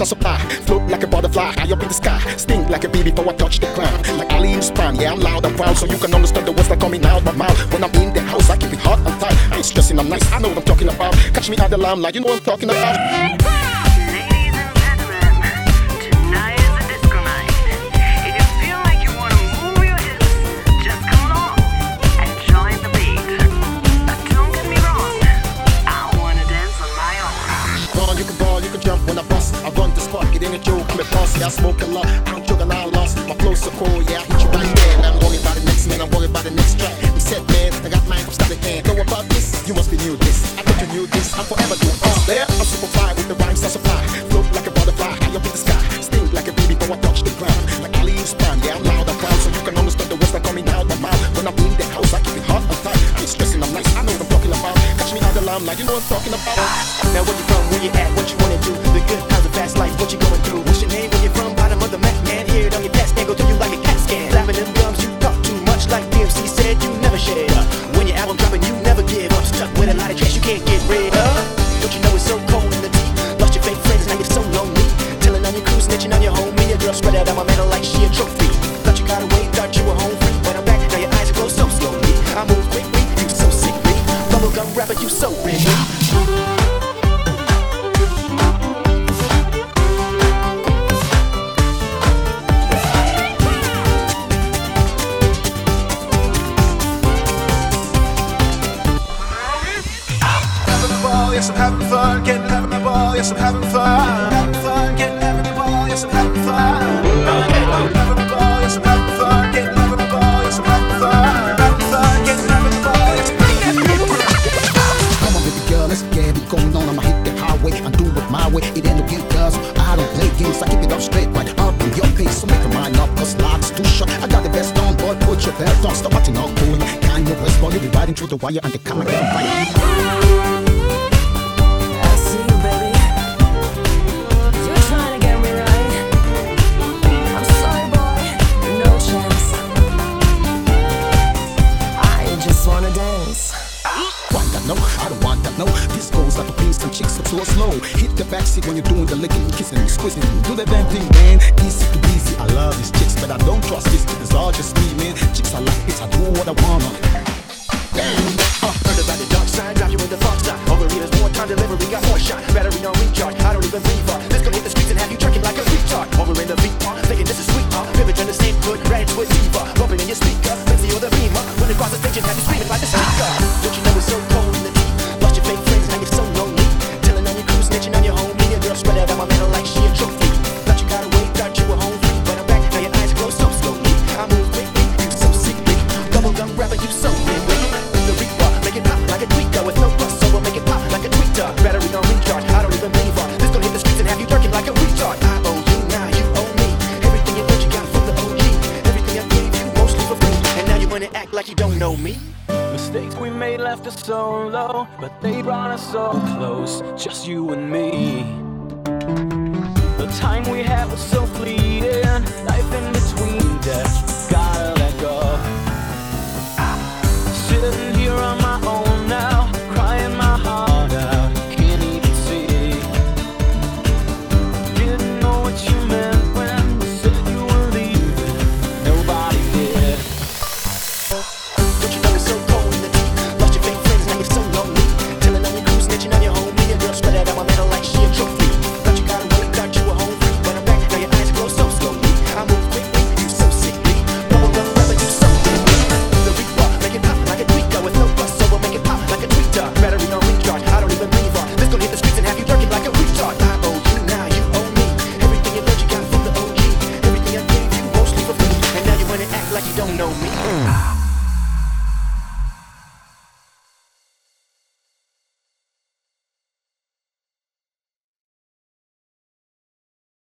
I supply. Float like a butterfly, high up in the sky. Sting like a bee before I touch the ground. Like Ali in Span, yeah, I'm loud and proud. So you can understand the words that coming out my mouth. When I'm in the house, I keep it hot and tight. I ain't stressing, I'm nice, I know what I'm talking about. Catch me out the limelight, you know what I'm talking about. Yeah, smoke a lot, I don't joke and I lost. My flow's so cool, yeah, I hit you right there. I'm worried about the next man, I'm worried about the next track. I'm set, man, I got mine from start to end. Know about this? You must be new this. I thought you knew this, I'm forever doing all uh, there. I'm super fly with the rhymes I supply. Float like a butterfly, high up in the sky. Sting like a bee before I touch the ground. Like Ali in Span, yeah, I'm loud and proud. So you can understand the words that coming out my mouth. When I'm in the house, I keep it hot and tight. I ain't stressing, I'm nice, I know what I'm talking about. Catch me out the limelight, you know what I'm talking about. Now where you from, where you at, what you wanna do The good times, the fast life, what you going through you know it's so cold in the deep. Lost your fake friends, now you're so lonely. Telling on your crew, snitching on your homie. Your girl spread out on my medal like she a trophy. Thought you got away, thought you were home free. But I'm back, now your eyes are closed so slowly. I move quickly, you so sickly. Bubblegum rapper, you so pretty yes, I'm having fun. Getting having a ball, yes, I'm having fun. Having fun, getting having a ball, yes, I'm having fun. Having having fun. Getting having a ball, yes, I'm having fun. Having fun, getting having a ball, yes, I'm beat back. Come on, baby girl, let's get it going on. I'ma highway and do it my way. It ain't no game, cause I don't play games. I keep it up straight, right up in your face. So make your mind up, cause life's too short. I got the best on, boy, put your belt on. Stop acting all cool. Of West, boy, you be riding through the wire and the camera get. I just wanna dance. Want that? No, I don't want that. No, this goes like a piece and chicks up so slow. Hit the backseat when you're doing the licking, kissing, squeezing. Do the damn thing, man. Easy to easy. I love these chicks, but I don't trust these. It's all just me, man. Chicks I like this, I do what I wanna. Act like you don't know me. Mistakes we made left us so low, but they brought us so close, just you and me. The time we had was so Don't